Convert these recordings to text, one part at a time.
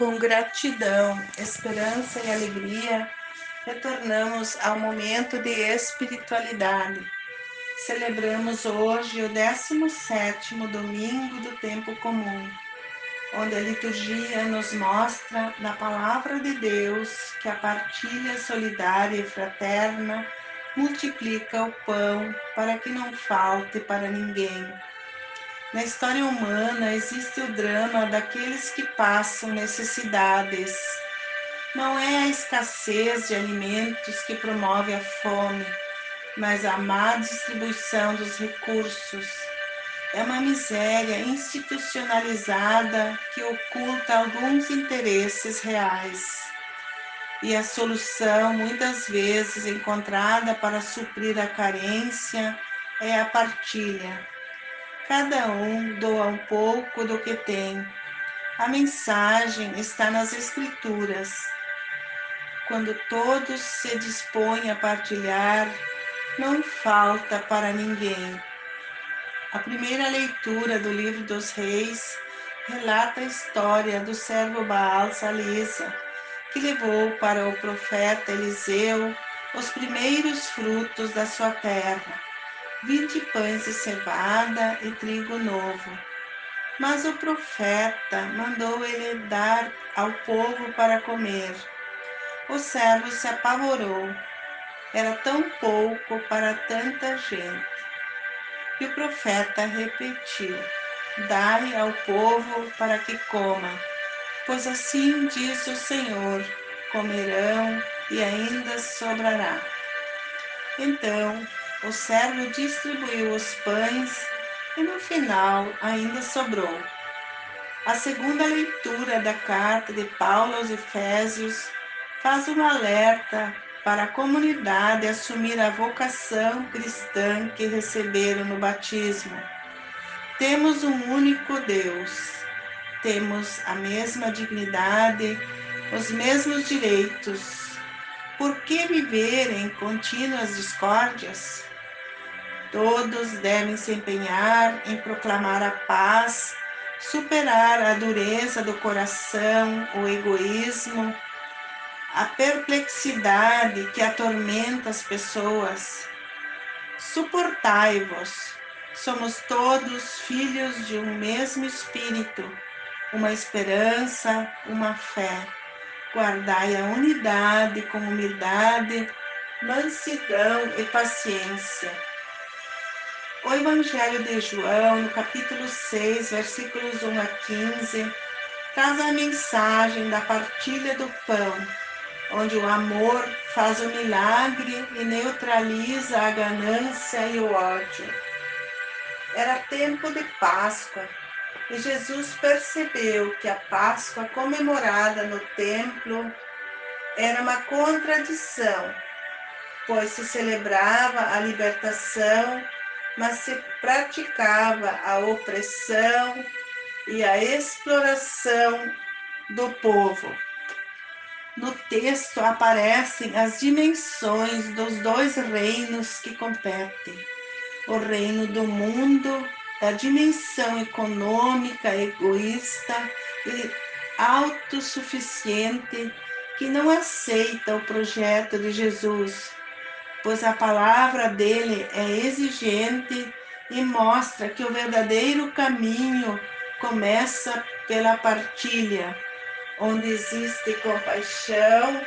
Com gratidão, esperança e alegria, retornamos ao momento de espiritualidade. Celebramos hoje o 17 domingo do tempo comum, onde a liturgia nos mostra na palavra de Deus que a partilha solidária e fraterna multiplica o pão para que não falte para ninguém na história humana existe o drama daqueles que passam necessidades. Não é a escassez de alimentos que promove a fome, mas a má distribuição dos recursos. É uma miséria institucionalizada que oculta alguns interesses reais. E a solução, muitas vezes encontrada para suprir a carência, é a partilha Cada um doa um pouco do que tem. A mensagem está nas Escrituras. Quando todos se dispõem a partilhar, não falta para ninguém. A primeira leitura do livro dos Reis relata a história do servo Baal Salisa, que levou para o profeta Eliseu os primeiros frutos da sua terra vinte pães de cevada e trigo novo. Mas o profeta mandou ele dar ao povo para comer. O servo se apavorou. Era tão pouco para tanta gente. E o profeta repetiu: Dai ao povo para que coma, pois assim diz o Senhor: comerão e ainda sobrará. Então o servo distribuiu os pães e no final ainda sobrou. A segunda leitura da carta de Paulo aos Efésios faz um alerta para a comunidade assumir a vocação cristã que receberam no batismo. Temos um único Deus, temos a mesma dignidade, os mesmos direitos. Por que viver em contínuas discórdias? Todos devem se empenhar em proclamar a paz, superar a dureza do coração, o egoísmo, a perplexidade que atormenta as pessoas. Suportai-vos. Somos todos filhos de um mesmo Espírito, uma esperança, uma fé. Guardai a unidade com humildade, mansidão e paciência o Evangelho de João, no capítulo 6, versículos 1 a 15, traz a mensagem da partilha do pão, onde o amor faz o milagre e neutraliza a ganância e o ódio. Era tempo de Páscoa e Jesus percebeu que a Páscoa comemorada no templo era uma contradição, pois se celebrava a libertação mas se praticava a opressão e a exploração do povo. No texto aparecem as dimensões dos dois reinos que competem: o reino do mundo, da dimensão econômica, egoísta e autossuficiente, que não aceita o projeto de Jesus pois a palavra dele é exigente e mostra que o verdadeiro caminho começa pela partilha, onde existe compaixão,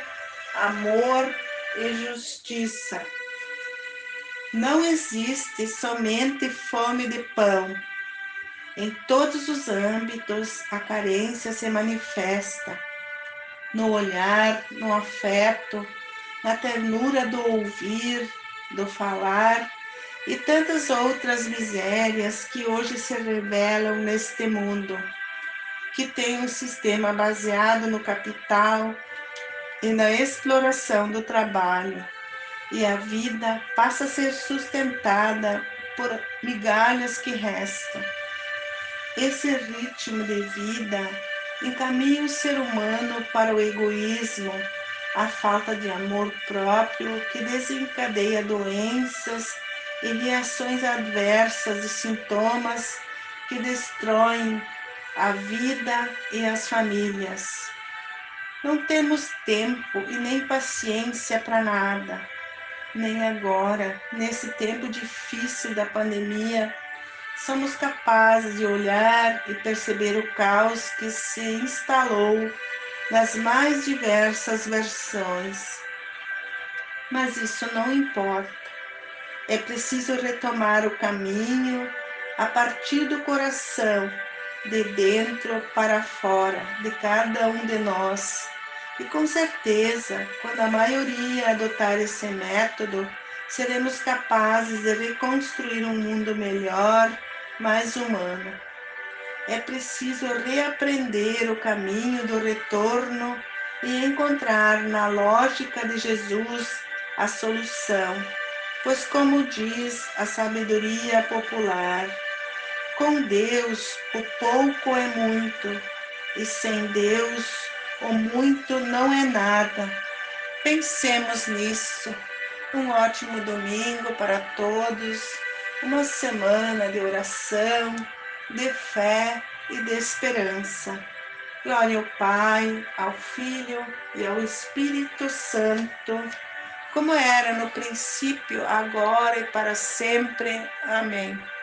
amor e justiça. Não existe somente fome de pão. Em todos os âmbitos, a carência se manifesta no olhar, no afeto, na ternura do ouvir, do falar e tantas outras misérias que hoje se revelam neste mundo, que tem um sistema baseado no capital e na exploração do trabalho, e a vida passa a ser sustentada por migalhas que restam. Esse ritmo de vida encaminha o ser humano para o egoísmo, a falta de amor próprio que desencadeia doenças e reações adversas e sintomas que destroem a vida e as famílias. Não temos tempo e nem paciência para nada, nem agora, nesse tempo difícil da pandemia, somos capazes de olhar e perceber o caos que se instalou nas mais diversas versões. Mas isso não importa. É preciso retomar o caminho a partir do coração, de dentro para fora, de cada um de nós. E com certeza, quando a maioria adotar esse método, seremos capazes de reconstruir um mundo melhor, mais humano. É preciso reaprender o caminho do retorno e encontrar na lógica de Jesus a solução, pois, como diz a sabedoria popular, com Deus o pouco é muito, e sem Deus o muito não é nada. Pensemos nisso. Um ótimo domingo para todos, uma semana de oração, de fé e de esperança. Glória ao Pai, ao Filho e ao Espírito Santo, como era no princípio, agora e para sempre. Amém.